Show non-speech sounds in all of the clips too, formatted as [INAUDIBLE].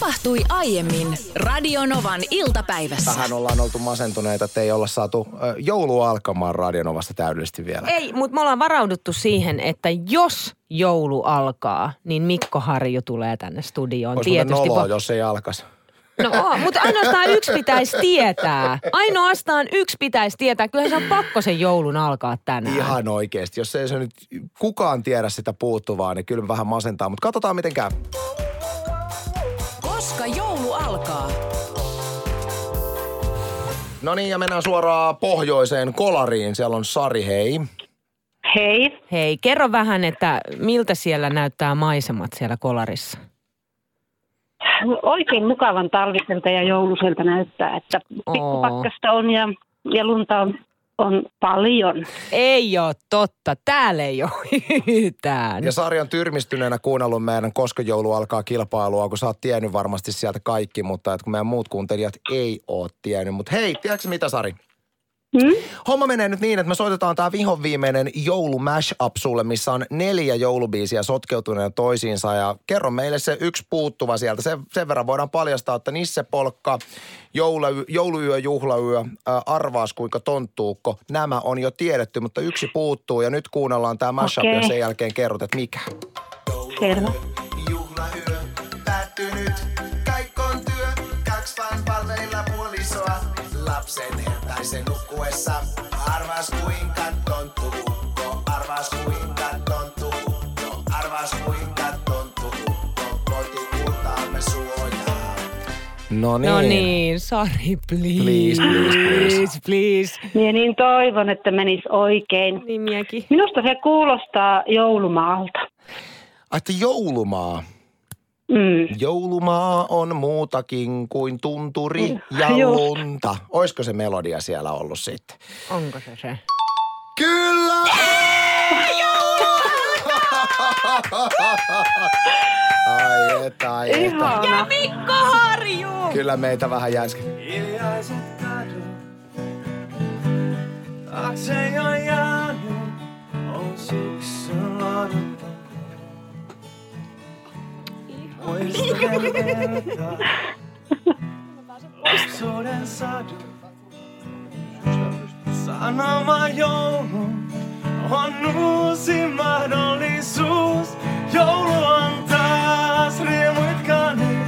Tapahtui aiemmin Radionovan iltapäivässä. Vähän ollaan oltu masentuneita, että ei olla saatu ö, joulu alkamaan Radionovasta täydellisesti vielä. Ei, mutta me ollaan varauduttu siihen, että jos joulu alkaa, niin Mikko Harju tulee tänne studioon. Olisi Tietysti. noloa, vo- jos ei alkaisi. No, oo, mutta ainoastaan yksi pitäisi tietää. Ainoastaan yksi pitäisi tietää. Kyllähän se on pakko sen joulun alkaa tänään. Ihan oikeasti. Jos ei se nyt kukaan tiedä sitä puuttuvaa, niin kyllä vähän masentaa. Mutta katsotaan miten käy. Alkaa? No niin, ja mennään suoraan pohjoiseen kolariin. Siellä on Sari, hei. Hei. Hei, kerro vähän, että miltä siellä näyttää maisemat siellä kolarissa? Oikein mukavan talviselta ja jouluselta näyttää, että pikkupakkasta on ja, ja lunta on, on paljon. Ei ole totta. Täällä ei ole yhtään. Ja Sari on tyrmistyneenä kuunnellut meidän Koska joulu alkaa kilpailua, kun sä oot tiennyt varmasti sieltä kaikki, mutta että kun meidän muut kuuntelijat ei oo tiennyt. Mutta hei, tiedätkö mitä Sari? Hmm? Homma menee nyt niin, että me soitetaan tämä vihon viimeinen joulu mashup sulle, missä on neljä joulubiisiä sotkeutuneena toisiinsa. Ja kerro meille se yksi puuttuva sieltä. Sen, sen verran voidaan paljastaa, että Nisse Polkka, joulu, jouluyö, juhlayö, ää, arvaas kuinka tonttuukko. Nämä on jo tiedetty, mutta yksi puuttuu ja nyt kuunnellaan tämä mashup ja Okei. sen jälkeen kerrot, että mikä. Selvä. Juhlayö päättynyt, kaikkon työ, kaksi vaan palveilla puolisoa. Lapsen hertaisen nukkuessa, arvas kuinka tonttu ukko, arvas kuinka tonttu ukko, arvas kuinka tonttu ukko, kotikultaamme suojaa. No niin. No niin, sorry, please. Please, please, please. please. Minä niin toivon, että menisi oikein. Nimiäkin. Minusta se kuulostaa joulumaalta. Ai, Että joulumaa. Mm. Joulumaa on muutakin kuin tunturi ja Just. lunta. Oisko se melodia siellä ollut sitten? Onko se se? Kyllä! ai et, ai et. Ihana. Mikko Harju! Kyllä meitä vähän jäsken. Hiljaiset kadut, taakse jo jäänyt, on syksyn laadut. Muistelen verta, lapsuuden sadut. Sanoma joulu on uusi mahdollisuus. Joulu on taas riemuitkani.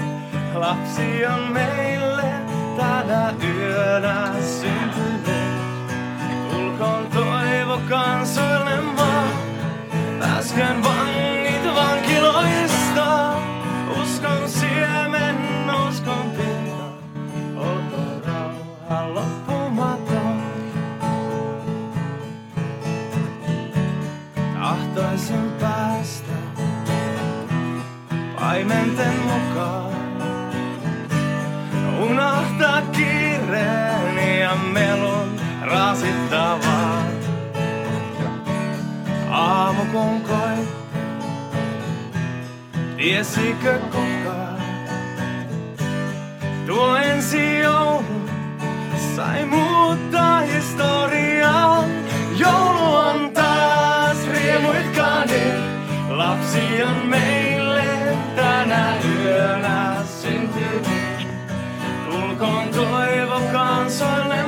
Lapsi on meille tänä yönä syntynyt. Tulkoon toivo kansoille maa. Pääskön vangit vankiloista. Paimenten mukaan. Unohtaa kiireeni ja melun rasittavaa. Aamu kun koitti, tiesikö kukaan? Tuo ensi joulu sai muuttaa historiaa. Joulu on taas riemuitkani, lapsi on meille tänä yönä syntynyt. Tulkoon toivo kansoille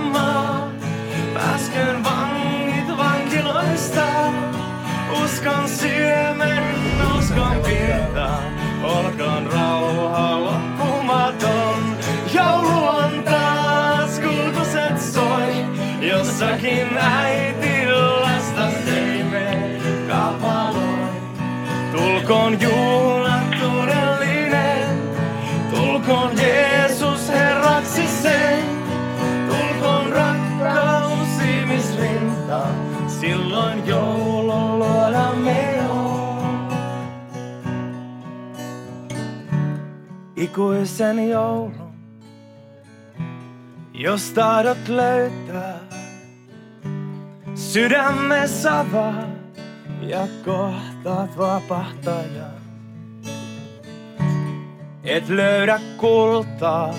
Ikuisen joulun, jos tahdot löytää sydämessä avaa ja kohtaat vapahtajan. Et löydä kultaa,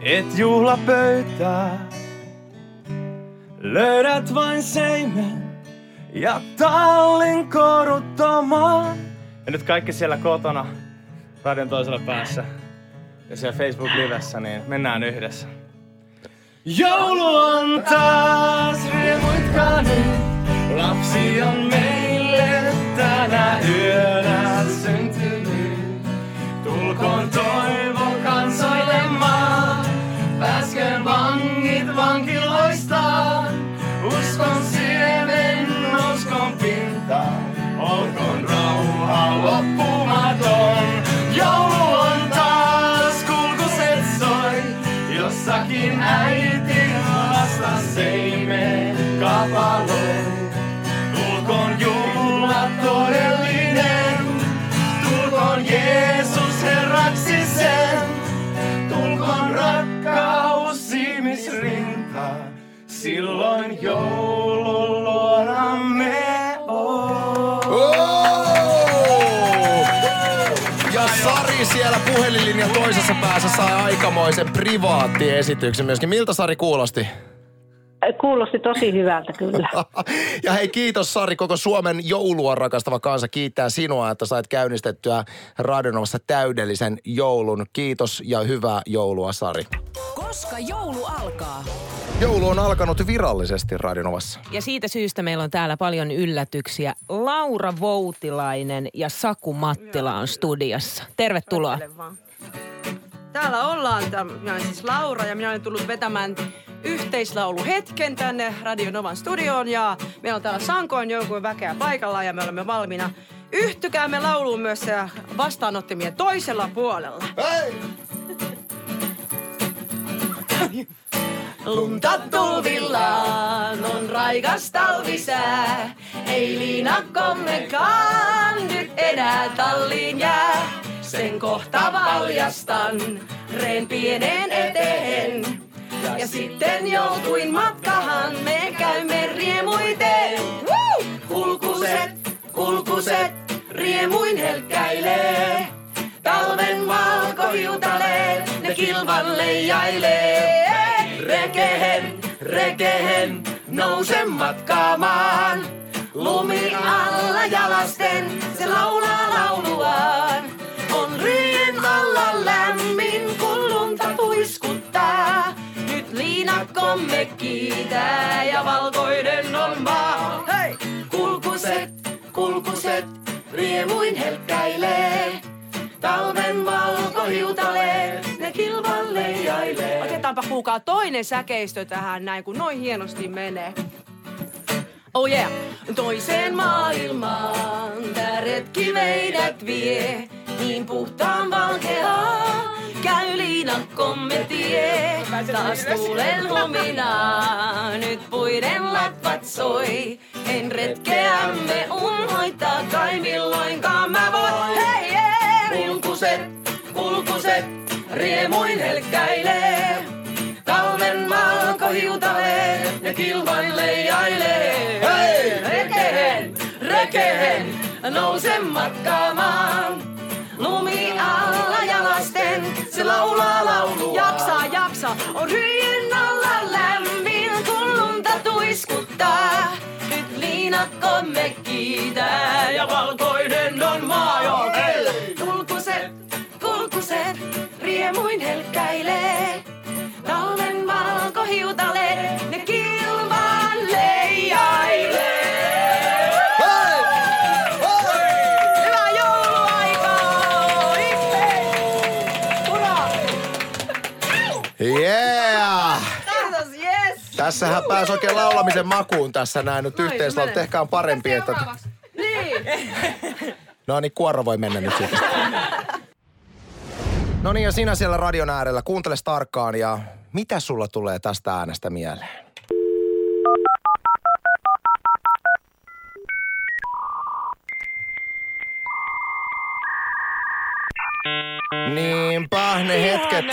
et juhla pöytää. Löydät vain seimen ja tallin koruttomaan. Ja nyt kaikki siellä kotona, radion toisella päässä ja siellä Facebook-livessä, niin mennään yhdessä. Joulu on taas riemuitkaa nyt. Lapsi on kapaloi. Tulkoon juhla todellinen. Tulkoon Jeesus Herraksi sen. Tulkoon rakkaus ihmisrintaan. Silloin joulun luonamme on. Oh! Ja Sari siellä puhelinlinjan toisessa päässä sai aikamoisen privaattiesityksen myöskin. Miltä Sari kuulosti? Kuulosti tosi hyvältä kyllä. [LAUGHS] Ja hei kiitos Sari, koko Suomen joulua rakastava kansa kiittää sinua, että sait käynnistettyä Radionovassa täydellisen joulun. Kiitos ja hyvää joulua Sari. Koska joulu alkaa? Joulu on alkanut virallisesti Radionovassa. Ja siitä syystä meillä on täällä paljon yllätyksiä. Laura Voutilainen ja Saku Mattila on studiossa. Tervetuloa. Täällä ollaan. Minä olen siis Laura ja minä olen tullut vetämään yhteislauluhetken tänne Radio Novan studioon. Ja meillä on täällä sankoin jonkun väkeä paikalla ja me olemme valmiina. Yhtykäämme lauluun myös vastaanottimien toisella puolella. Lunta tulvillaan on raikas talvisää. Ei liinakkommekaan nyt enää talliin jää. Sen kohta valjastan reen pieneen eteen. Sitten joutuin matkahan, me käymme riemuiten. Woo! Kulkuset, kulkuset, riemuin helkkäilee. Talven valkohiutaleet, ne kilvan leijailee. Rekehen, rekehen, nouse matkaamaan. Lumi alla jalasten, se laulaa lauluaan. On ryien alla lämmin, Nyt liinakkomme kiitää ja valkoinen on maa. Hei! Kulkuset, kulkuset, riemuin helkkäilee. Talven valkohiutalee, ne kilvan leijailee. Otetaanpa kuulkaa toinen säkeistö tähän näin, kun noin hienosti menee. Oh yeah! Toiseen maailmaan tää retki meidät vie. Niin puhtaan valkeaa käy liinakkomme tie. Taas tuulen huminaa, nyt puiden latvat soi. En retkeämme unhoittaa kai milloinkaan mä voin. Hei, yeah! Kulkuset, kulkuset, riemuin helkkäilee. Talven valkohiutalee, ne kilvan leijailee. Hei! Rekehen, rekehen, nouse matkaamaan. Lumi alla jalasten, se laulaa laulua. Jaksa, jaksa, on hyen alla lämmin, kun lunta tuiskuttaa. Nyt liinakkomme kiitää ja valkoinen on maa jo. Kulkuset, kulkuset, riemuin helkkäilee. Talven valkohiutale, Yeah! Kiitos, yes! Tässähän pääsi oikein laulamisen makuun tässä näin nyt yhteislaulu. Tehkää on parempi, että... Niin. [LAUGHS] No niin, kuoro voi mennä nyt sitten. No niin, ja sinä siellä radion äärellä, kuuntele tarkkaan ja mitä sulla tulee tästä äänestä mieleen? Niinpä, ne hetket,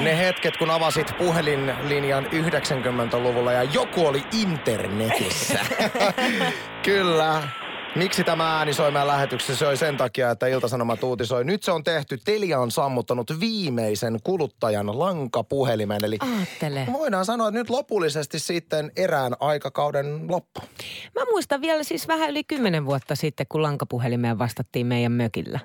ne hetket, kun avasit puhelinlinjan 90-luvulla ja joku oli internetissä. [LAUGHS] Kyllä. Miksi tämä ääni soi meidän lähetyksessä? Se oli sen takia, että Ilta-Sanomat uutisoi. Nyt se on tehty. Telia on sammuttanut viimeisen kuluttajan lankapuhelimen. Eli Aattele. voidaan sanoa, että nyt lopullisesti sitten erään aikakauden loppu. Mä muistan vielä siis vähän yli kymmenen vuotta sitten, kun lankapuhelimeen vastattiin meidän mökillä.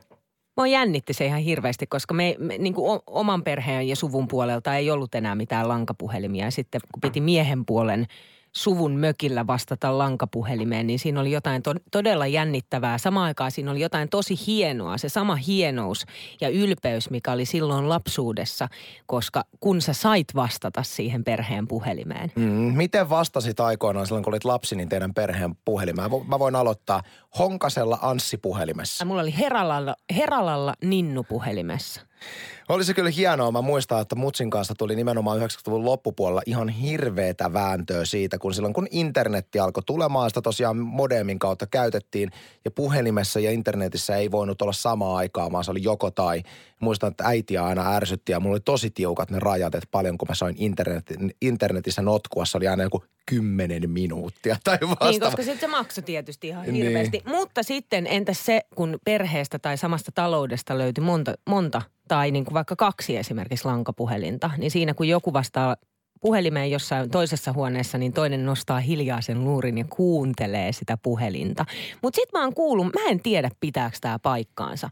Mua jännitti se ihan hirveästi, koska me, me niin kuin oman perheen ja suvun puolelta ei ollut enää mitään lankapuhelimia. Ja sitten kun piti miehen puolen suvun mökillä vastata lankapuhelimeen, niin siinä oli jotain to- todella jännittävää. Samaan aikaan siinä oli jotain tosi hienoa, se sama hienous ja ylpeys, mikä oli silloin lapsuudessa, koska kun sä sait vastata siihen perheen puhelimeen. Mm, miten vastasit aikoinaan silloin, kun olit lapsi, niin teidän perheen puhelimeen? Mä vo- Mä voin aloittaa Honkasella Anssi-puhelimessa. Ja mulla oli Heralalla, Heralalla Ninnu puhelimessa. Oli se kyllä hienoa. Mä muistan, että Mutsin kanssa tuli nimenomaan 90-luvun loppupuolella ihan hirveetä vääntöä siitä, kun silloin kun internetti alkoi tulemaan, sitä tosiaan modemin kautta käytettiin ja puhelimessa ja internetissä ei voinut olla samaa aikaa, vaan se oli joko tai. Muistan, että äitiä aina ärsytti ja mulla oli tosi tiukat ne rajat, että paljon kun mä sain internet, internetissä notkua, se oli aina joku kymmenen minuuttia tai vastaava. Niin, koska sitten se maksoi tietysti ihan Niin. hirveästi. Mutta sitten entäs se, kun perheestä tai samasta taloudesta löytyi monta, monta tai niin kuin vaikka kaksi esimerkiksi lankapuhelinta, niin siinä kun joku vastaa puhelimeen jossain toisessa huoneessa, niin toinen nostaa hiljaa sen luurin ja kuuntelee sitä puhelinta. Mutta sitten mä oon kuullut, mä en tiedä pitääkö tämä paikkaansa,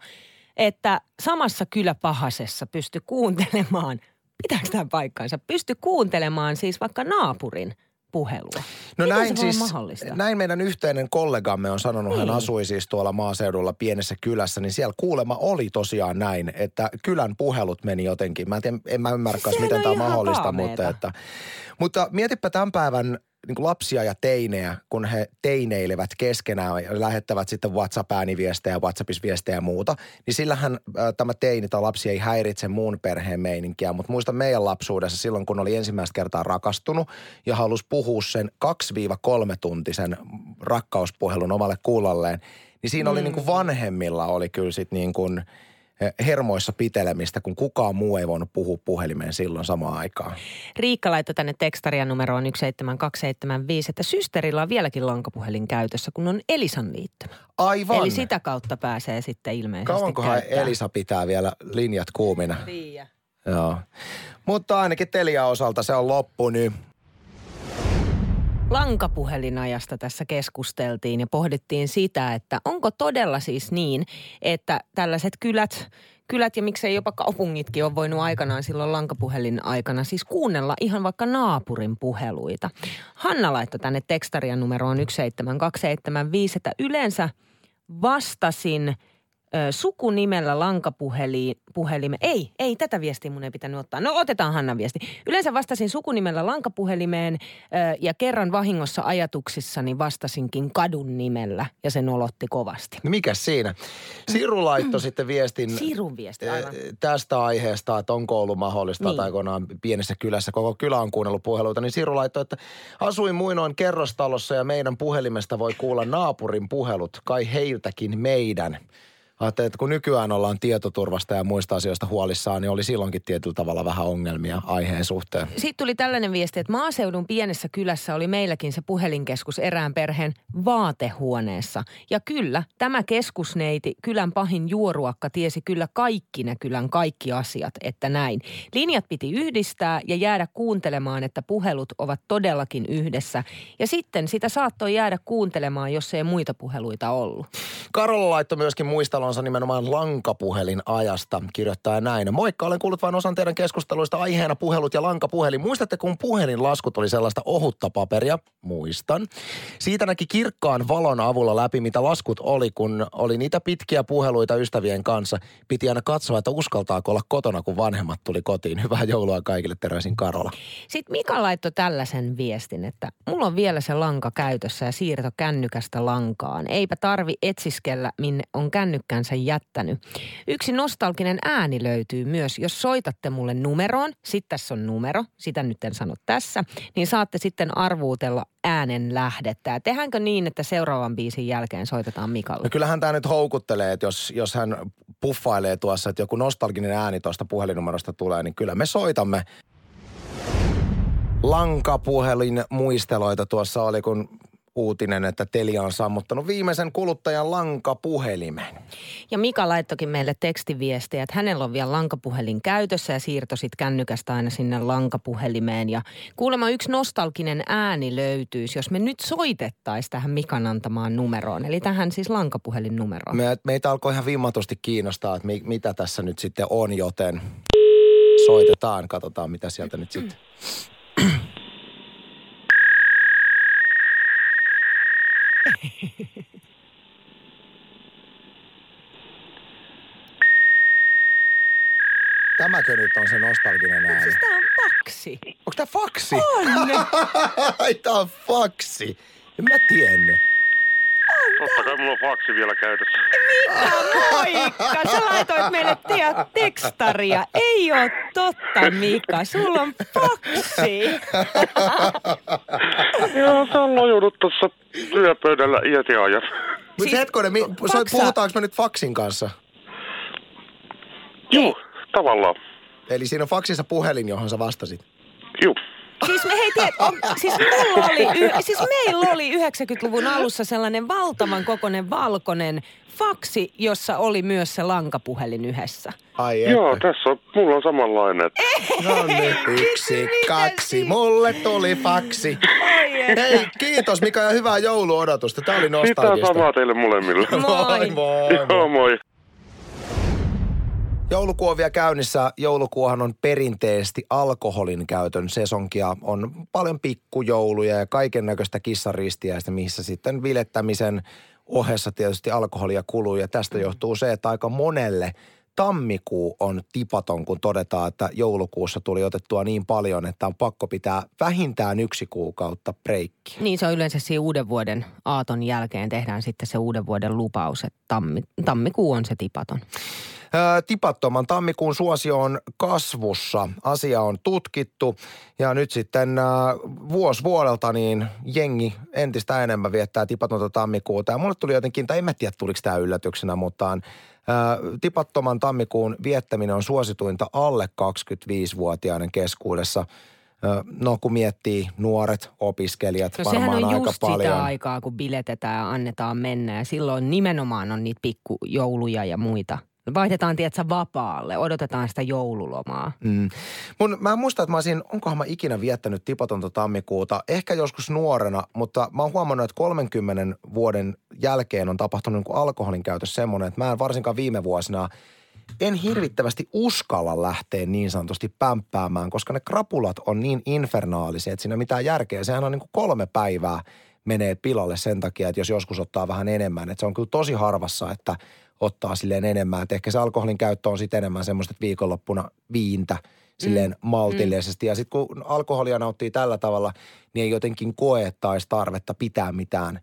että samassa kyläpahasessa pysty kuuntelemaan, pitääkö tämä paikkaansa, pysty kuuntelemaan siis vaikka naapurin puhelua. No Miten näin siis, mahdollista? näin meidän yhteinen kollegamme on sanonut, hän Niin. asui siis tuolla maaseudulla pienessä kylässä, niin siellä kuulema oli tosiaan näin, että kylän puhelut meni jotenkin. Mä en, tiedä, en mä ymmärrä, Siis miten tämä on mahdollista, kaameeta. mutta, että, mutta mietipä tämän päivän niin kuin lapsia ja teinejä, kun he teineilevät keskenään ja lähettävät sitten WhatsApp-ääniviestejä, WhatsAppissa viestejä ja muuta, niin sillähän äh, tämä teini tai lapsi ei häiritse muun perheen meininkiä. Mutta muistan meidän lapsuudessa silloin, kun oli ensimmäistä kertaa rakastunut ja halusi puhua sen 2-3 tuntisen rakkauspuhelun omalle kuulolleen, niin siinä oli niin kuin vanhemmilla oli kyllä sitten niin kuin hermoissa pitelemistä, kun kukaan muu ei voinut puhua puhelimeen silloin samaan aikaan. Riikka laittoi tänne tekstarian numeroon 17275, että systerillä on vieläkin lankapuhelin käytössä, kun on Elisan liittymä. Aivan. Eli sitä kautta pääsee sitten ilmeisesti Kauankohan käyttämään. Elisa pitää vielä linjat kuumina? Tiiä. Joo. Mutta ainakin Telia osalta se on loppu nyt. Lankapuhelinajasta tässä keskusteltiin ja pohdittiin sitä, että onko todella siis niin, että tällaiset kylät, kylät ja miksei jopa kaupungitkin on voinut aikanaan silloin lankapuhelin aikana siis kuunnella ihan vaikka naapurin puheluita. Hanna laittoi tänne tekstarian numeroon 17275, että yleensä vastasin ö, sukunimellä lankapuheliin, puhelimeen. Ei, ei, tätä viestiä mun ei pitänyt ottaa. No otetaan Hannan viesti. Yleensä vastasin sukunimellä lankapuhelimeen ö, ja kerran vahingossa ajatuksissani vastasinkin kadun nimellä ja se nolotti kovasti. No mikä siinä? Siru laittoi sitten viestin Sirun viesti, aivan. tästä aiheesta, että onko ollut mahdollista, Niin. tai on pienessä kylässä, koko kylä on kuunnellut puheluita, niin Siru laittoi, että asuin muinoin kerrostalossa ja meidän puhelimesta voi kuulla naapurin puhelut, kai heiltäkin meidän. Ajattelin, että kun nykyään ollaan tietoturvasta ja muista asioista huolissaan, niin oli silloinkin tietyllä tavalla vähän ongelmia aiheen suhteen. Sitten tuli tällainen viesti, että maaseudun pienessä kylässä oli meilläkin se puhelinkeskus erään perheen vaatehuoneessa. Ja kyllä, tämä keskusneiti, kylän pahin juoruakka, tiesi kyllä kaikki ne kylän kaikki asiat, että näin. Linjat piti yhdistää ja jäädä kuuntelemaan, että puhelut ovat todellakin yhdessä. Ja sitten sitä saattoi jäädä kuuntelemaan, jos ei muita puheluita ollut. Karola laittoi myöskin muistelonsa nimenomaan lankapuhelin ajasta, kirjoittaa näin. Moikka, olen kuullut vain osan teidän keskusteluista aiheena puhelut ja lankapuhelin. Muistatte, kun puhelinlaskut oli sellaista ohutta paperia? Muistan. Siitä näki kirkkaan valon avulla läpi, mitä laskut oli, kun oli niitä pitkiä puheluita ystävien kanssa. Piti aina katsoa, että uskaltaako olla kotona, kun vanhemmat tuli kotiin. [LAUGHS] Hyvää joulua kaikille, terveisin Karola. Sitten Mika laittoi tällaisen viestin, että mulla on vielä se lanka käytössä ja siirto kännykästä lankaan. Eipä tarvi etsiskellä, minne on kännykkänsä jättänyt. Yksi nostalginen ääni löytyy myös. Jos soitatte mulle numeroon, sit tässä on numero, sitä nyt en sano tässä, niin saatte sitten arvuutella äänen lähdettä. Ja tehdäänkö niin, että seuraavan biisin jälkeen soitetaan Mikalle? No kyllähän tämä nyt houkuttelee, että jos, jos hän puffailee tuossa, että joku nostalginen ääni tuosta puhelinnumerosta tulee, niin kyllä me soitamme. Lankapuhelin muisteloita tuossa oli, kun uutinen, että Telia on sammuttanut viimeisen kuluttajan lankapuhelimen. Ja Mika laittokin meille tekstiviestiä, että hänellä on vielä lankapuhelin käytössä ja siirto sit kännykästä aina sinne lankapuhelimeen. Ja kuulemma yksi nostalginen ääni löytyisi, jos me nyt soitettaisiin tähän Mikan antamaan numeroon. Eli tähän siis lankapuhelin numeroon. Me, meitä alkoi ihan vimmatusti kiinnostaa, että mi, mitä tässä nyt sitten on, joten soitetaan, katsotaan mitä sieltä nyt sitten. [LAUGHS] Tämäkö nyt on se nostalginen ääni? Siis tää on faksi. Onko tää faksi? On! [LAUGHS] Ai tää on faksi. En mä tiennyt. Totta kai mulla on faksi vielä käytössä. Moikka! Sä laitoit meille te- tekstaria. Ei oo totta, Mika. Sulla on faksi. Joo, se on lojunut tuossa työpöydällä iät ja ajat. Mutta Siis hetkonen, mi, faksa... puhutaanko me nyt faksin kanssa? Joo, tavallaan. Eli siinä on faksissa puhelin, johon sä vastasit. Joo. Siis me hei tiedät, on, siis, mulla oli, y, siis meillä oli 90-luvun alussa sellainen valtavan kokoinen valkoinen faksi, jossa oli myös se lankapuhelin yhdessä. Ai Joo, tässä on, mulla on samanlainen. [LAUGHS] No niin, yksi, kaksi, mulle tuli faksi. Hei, kiitos Mika ja hyvää jouluodotusta. Tää oli Sitä nostalgista. samaa teille molemmille. Moi. moi. Joo, moi. Joulukuu on vielä käynnissä. Joulukuuhan on perinteisesti alkoholin käytön sesonkia. On paljon pikkujouluja ja kaiken näköistä kissaristiäistä, missä sitten vilettämisen ohessa tietysti alkoholia kuluu. Ja tästä johtuu se, että aika monelle tammikuu on tipaton, kun todetaan, että joulukuussa tuli otettua niin paljon, että on pakko pitää vähintään yksi kuukautta breikki. Niin se on yleensä siinä uuden vuoden aaton jälkeen tehdään sitten se uuden vuoden lupaus, että tammi, tammikuu on se tipaton. Tipattoman tammikuun suosio on kasvussa. Asia on tutkittu ja nyt sitten vuosi vuodelta niin jengi entistä enemmän viettää tipatonta tammikuuta. Ja mulle tuli jotenkin, tai en mä tiedä tuliko tämä yllätyksenä, mutta tipattoman tammikuun viettäminen on suosituinta alle 25-vuotiaiden keskuudessa. No kun miettii nuoret opiskelijat No sehän varmaan on aika just paljon. sitä aikaa, kun biletetään ja annetaan mennä. Ja silloin nimenomaan on niitä pikkujouluja ja muita. Vaihdetaan, tiedätkö, vapaalle. Odotetaan sitä joululomaa. Mm. Mun, mä en muista, että mä olisin, onkohan mä ikinä viettänyt tipatonta tammikuuta, ehkä joskus nuorena, mutta mä oon huomannut, että 30 vuoden jälkeen on tapahtunut niin kuin alkoholin käytössä semmoinen, että mä en varsinkaan viime vuosina en hirvittävästi uskalla lähteä niin sanotusti pämppäämään, koska ne krapulat on niin infernaalisia, että siinä mitään järkeä. Sehän on niin kuin kolme päivää menee pilalle sen takia, että jos joskus ottaa vähän enemmän. Että se on kyllä tosi harvassa, että ottaa silleen enemmän. Että ehkä se alkoholin käyttö on sitten enemmän semmoista, että viikonloppuna viintä silleen mm. maltillisesti. Mm. Ja sitten kun alkoholia nauttii tällä tavalla, niin ei jotenkin koe, että olisi tarvetta pitää mitään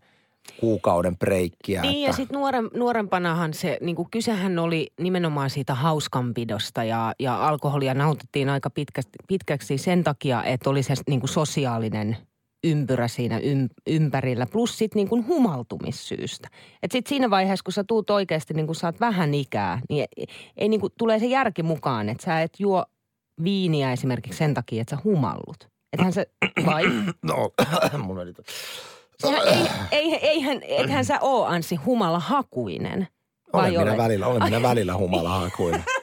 kuukauden breikkiä. Niin ja että... sitten nuoren, nuorempanahan se, niin kuin kysehän oli nimenomaan siitä hauskanpidosta ja, ja alkoholia nautittiin aika pitkästi, pitkäksi sen takia, että oli se niin kuin sosiaalinen ympyrä siinä ym, ympärillä, plus sitten niin kuin humaltumissyystä. Että sitten siinä vaiheessa, kun sä tuut oikeasti, niin kun saat vähän ikää, niin ei, ei niin kuin, tulee se järki mukaan, että sä et juo viiniä esimerkiksi sen takia, että sä humallut. Ethän se, vai? [CLEARS THROAT] No, [CLEARS THROAT] mun oli... to- Sehän, ei, ei, eihän, ethän sä oo Anssi humalahakuinen. Olen minä välillä, olen minä välillä humalahakuinen. [LAUGHS]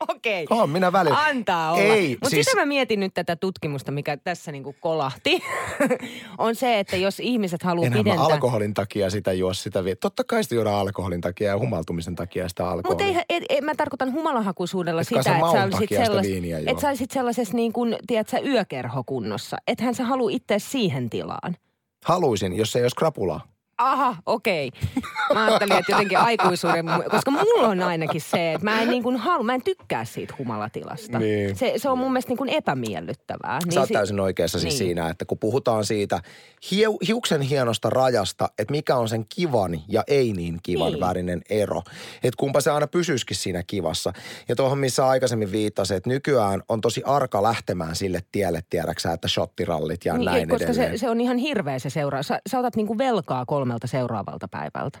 [LAUGHS] Okei. Olen minä välillä. Antaa olla. Ei, Mutta siis- sitä mä mietin nyt tätä tutkimusta, mikä tässä niinku kolahti. [LAUGHS] on se, että jos ihmiset haluaa Enhän mä pidentää... alkoholin takia sitä juo sitä vie. Totta kai sitä juodaan alkoholin takia ja humaltumisen takia sitä alkoholia. Mutta et, et, mä tarkoitan humalahakuisuudella Et sitä, että sä olisit, sellais, että sä olisit sellaisessa niin kuin, tiedätkö, yökerhokunnossa. Ethän sä halua itse siihen tilaan. Haluaisin, jos ei olisi krapulaa. Aha, okei. Mä ajattelin, että jotenkin aikuisuuden, koska mulla on ainakin se, että mä en, niin kuin halu, mä en tykkää siitä humalatilasta. Niin. Se, se on mun mielestä niin kuin epämiellyttävää. Niin Sä oot si- täysin oikeassa siis niin. siinä, että kun puhutaan siitä hiu, hiuksen hienosta rajasta, että mikä on sen kivan ja ei niin kivan Niin. värinen ero. Että kumpa se aina pysyisikin siinä kivassa. Ja tuohon, missä aikaisemmin viittasin, että nykyään on tosi arka lähtemään sille tielle, tiedäksä, että shottirallit ja Niin, näin koska se, edelleen. se on ihan hirveä se seuraus. Sä, sä otat niinku velkaa kolmelta seuraavalta päivältä.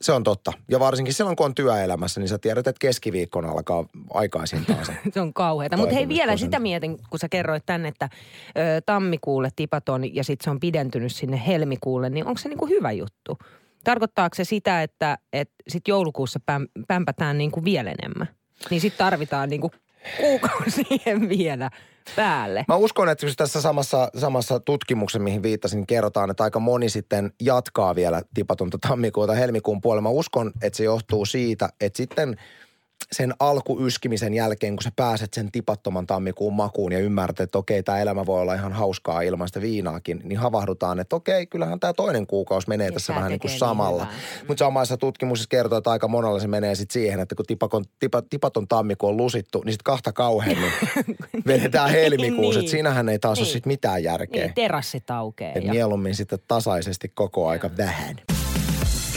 Se on totta. Ja varsinkin silloin, kun on työelämässä, niin sä tiedät, että keskiviikkona alkaa aikaisintaan se. [LAUGHS] Se on kauheata. Mutta hei vielä sitä mietin, kun sä kerroit tänne, että ö, tammikuulle tipaton ja sitten se on pidentynyt sinne helmikuulle, niin onko se niinku hyvä juttu? Tarkoittaako se sitä, että, että sit joulukuussa päm, pämpätään niinku vielä enemmän? Niin sitten tarvitaan niinku kuukausi [LAUGHS] siihen vielä päälle. Mä uskon, että tässä samassa, samassa tutkimuksessa, mihin viittasin, kerrotaan, että aika moni sitten jatkaa vielä tipatonta tammikuuta helmikuun puolella. Mä uskon, että se johtuu siitä, että sitten sen alkuyskimisen jälkeen, kun sä pääset sen tipattoman tammikuun makuun ja ymmärrät, että okei, tämä elämä voi olla ihan hauskaa ilman sitä viinaakin, niin havahdutaan, että okei, kyllähän tämä toinen kuukausi menee Ja tässä vähän niin kuin tekee niin samalla. hyvää. Mutta samassa tutkimuksessa kertoo, että aika monella se menee sitten siihen, että kun tipakon, tipa, tipaton tammikuu on lusittu, niin sitten kahta kauheammin [LAUGHS] vedetään helmikuussa. Niin. Että siinähän ei taas ole Niin. sit mitään järkeä. Niin, terassit aukeaa. Ja... mieluummin sitten tasaisesti koko aika vähän.